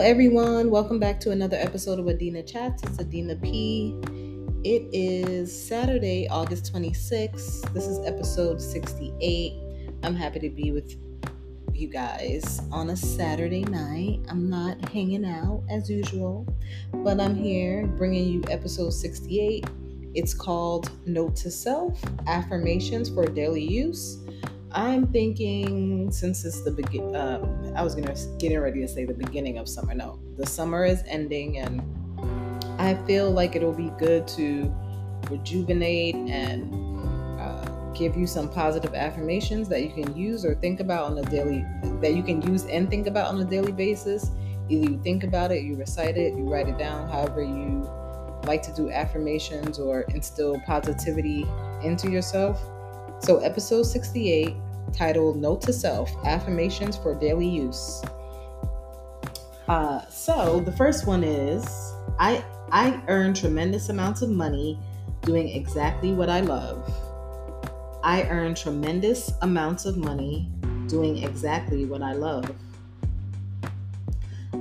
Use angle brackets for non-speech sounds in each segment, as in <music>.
Hello, everyone. Welcome back to another episode of Adina Chats. It's Adina P. It is Saturday, August 26th. This is episode 68. I'm happy to be with you guys on a Saturday night. I'm not hanging out as usual, but I'm here bringing you episode 68. It's called Note to Self Affirmations for Daily Use. I'm thinking since it's the begin, um, I was gonna getting ready to say the beginning of summer. No, the summer is ending, and I feel like it'll be good to rejuvenate and uh, give you some positive affirmations that you can use or think about on a daily that you can use and think about on a daily basis. Either you think about it, you recite it, you write it down, however you like to do affirmations or instill positivity into yourself. So, episode 68, titled Note to Self Affirmations for Daily Use. Uh, so, the first one is I, I earn tremendous amounts of money doing exactly what I love. I earn tremendous amounts of money doing exactly what I love.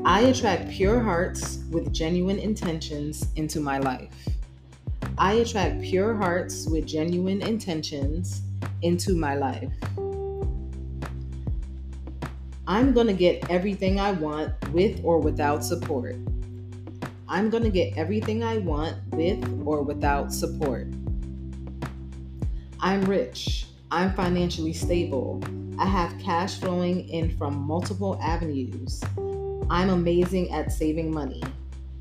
I attract pure hearts with genuine intentions into my life. I attract pure hearts with genuine intentions into my life. I'm going to get everything I want with or without support. I'm going to get everything I want with or without support. I'm rich. I'm financially stable. I have cash flowing in from multiple avenues. I'm amazing at saving money.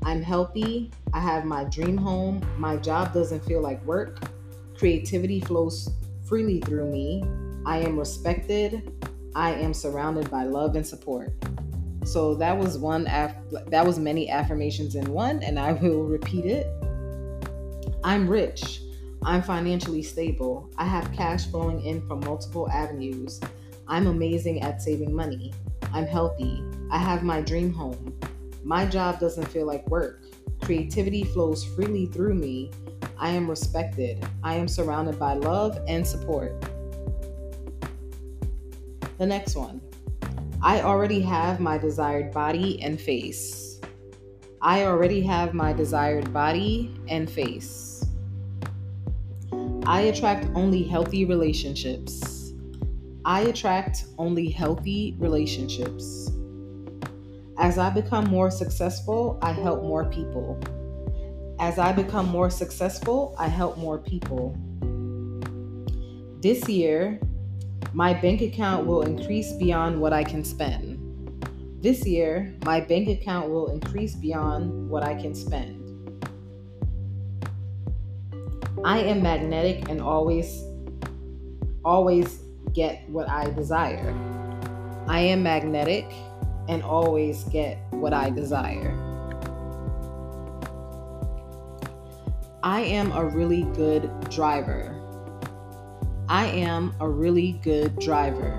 I'm healthy. I have my dream home. My job doesn't feel like work. Creativity flows freely through me. I am respected. I am surrounded by love and support. So that was one af- that was many affirmations in one and I <laughs> will repeat it. I'm rich. I'm financially stable. I have cash flowing in from multiple avenues. I'm amazing at saving money. I'm healthy. I have my dream home. My job doesn't feel like work. Creativity flows freely through me. I am respected. I am surrounded by love and support. The next one I already have my desired body and face. I already have my desired body and face. I attract only healthy relationships. I attract only healthy relationships. As I become more successful, I help more people. As I become more successful, I help more people. This year, my bank account will increase beyond what I can spend. This year, my bank account will increase beyond what I can spend. I am magnetic and always always get what I desire. I am magnetic and always get what I desire. I am a really good driver. I am a really good driver.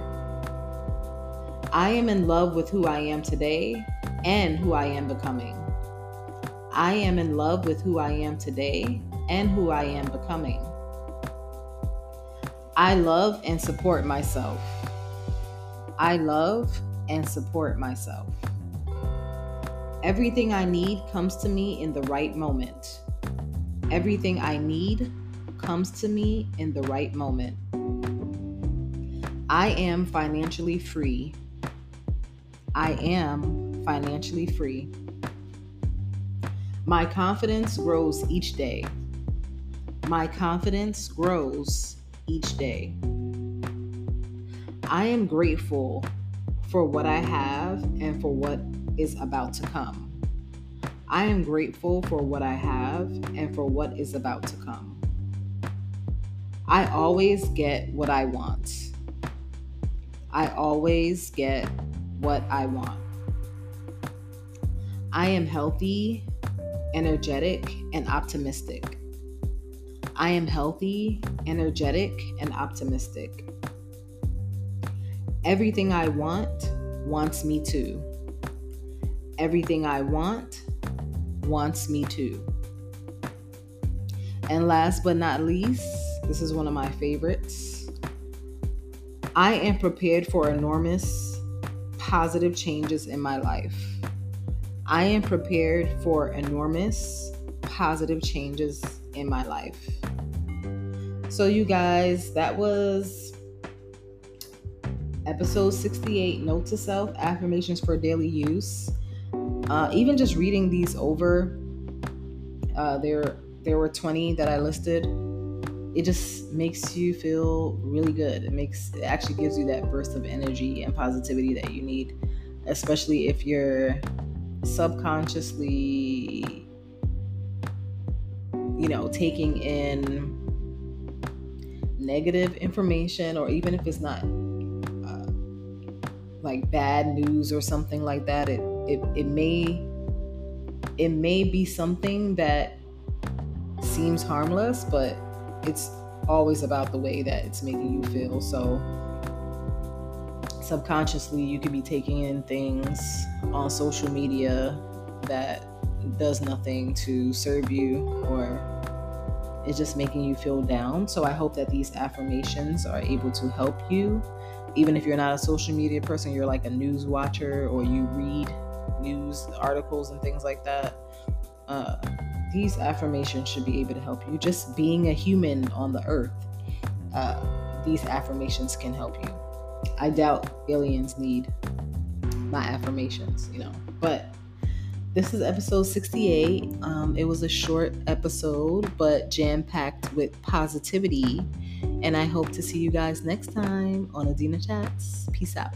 I am in love with who I am today and who I am becoming. I am in love with who I am today and who I am becoming. I love and support myself. I love and support myself. Everything I need comes to me in the right moment. Everything I need comes to me in the right moment. I am financially free. I am financially free. My confidence grows each day. My confidence grows each day. I am grateful for what I have and for what is about to come. I am grateful for what I have and for what is about to come. I always get what I want. I always get what I want. I am healthy, energetic, and optimistic. I am healthy, energetic, and optimistic. Everything I want wants me to. Everything I want wants me to. And last but not least, this is one of my favorites. I am prepared for enormous positive changes in my life. I am prepared for enormous positive changes in my life. So, you guys, that was episode 68 Note to Self Affirmations for Daily Use. Uh, even just reading these over, uh, there there were 20 that I listed. It just makes you feel really good. It makes it actually gives you that burst of energy and positivity that you need, especially if you're subconsciously you know taking in negative information or even if it's not uh, like bad news or something like that it, it it may it may be something that seems harmless but it's always about the way that it's making you feel so subconsciously you could be taking in things on social media that does nothing to serve you or is just making you feel down. So I hope that these affirmations are able to help you. Even if you're not a social media person, you're like a news watcher or you read news articles and things like that. Uh, these affirmations should be able to help you. Just being a human on the earth, uh, these affirmations can help you. I doubt aliens need my affirmations, you know. But this is episode 68. Um, it was a short episode, but jam packed with positivity. And I hope to see you guys next time on Adina Chats. Peace out.